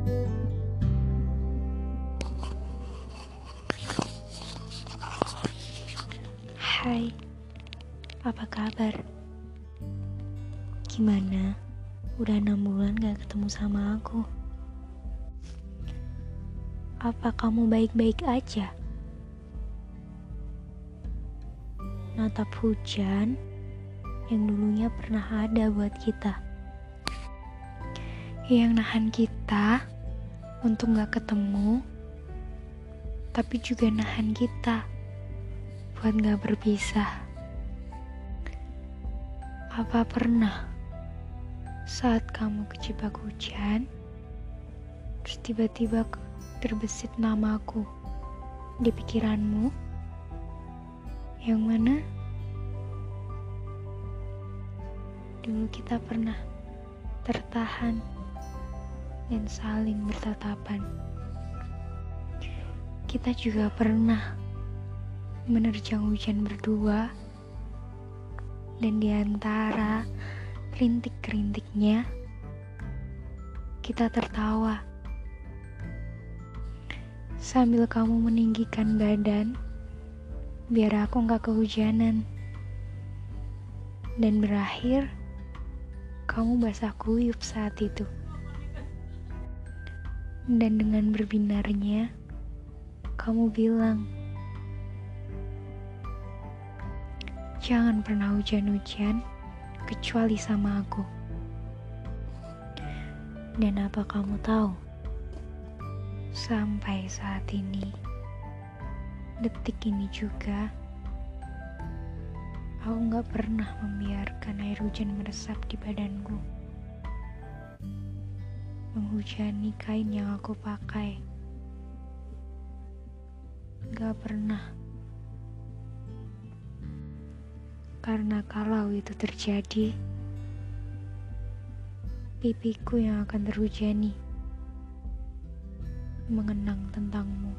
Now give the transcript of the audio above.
Hai, apa kabar? Gimana? Udah enam bulan gak ketemu sama aku. Apa kamu baik-baik aja? Natap hujan yang dulunya pernah ada buat kita. Yang nahan kita untuk gak ketemu, tapi juga nahan kita buat gak berpisah. Apa pernah saat kamu kejebak hujan, terus tiba-tiba terbesit namaku di pikiranmu? Yang mana? Dulu kita pernah tertahan dan saling bertatapan. Kita juga pernah menerjang hujan berdua dan di antara rintik-rintiknya kita tertawa. Sambil kamu meninggikan badan biar aku nggak kehujanan. Dan berakhir kamu basah kuyup saat itu dan dengan berbinarnya kamu bilang Jangan pernah hujan-hujan kecuali sama aku. Dan apa kamu tahu? Sampai saat ini, detik ini juga, aku gak pernah membiarkan air hujan meresap di badanku. Menghujani kain yang aku pakai. Gak pernah Karena kalau itu terjadi, pipiku yang akan terhujani mengenang tentangmu.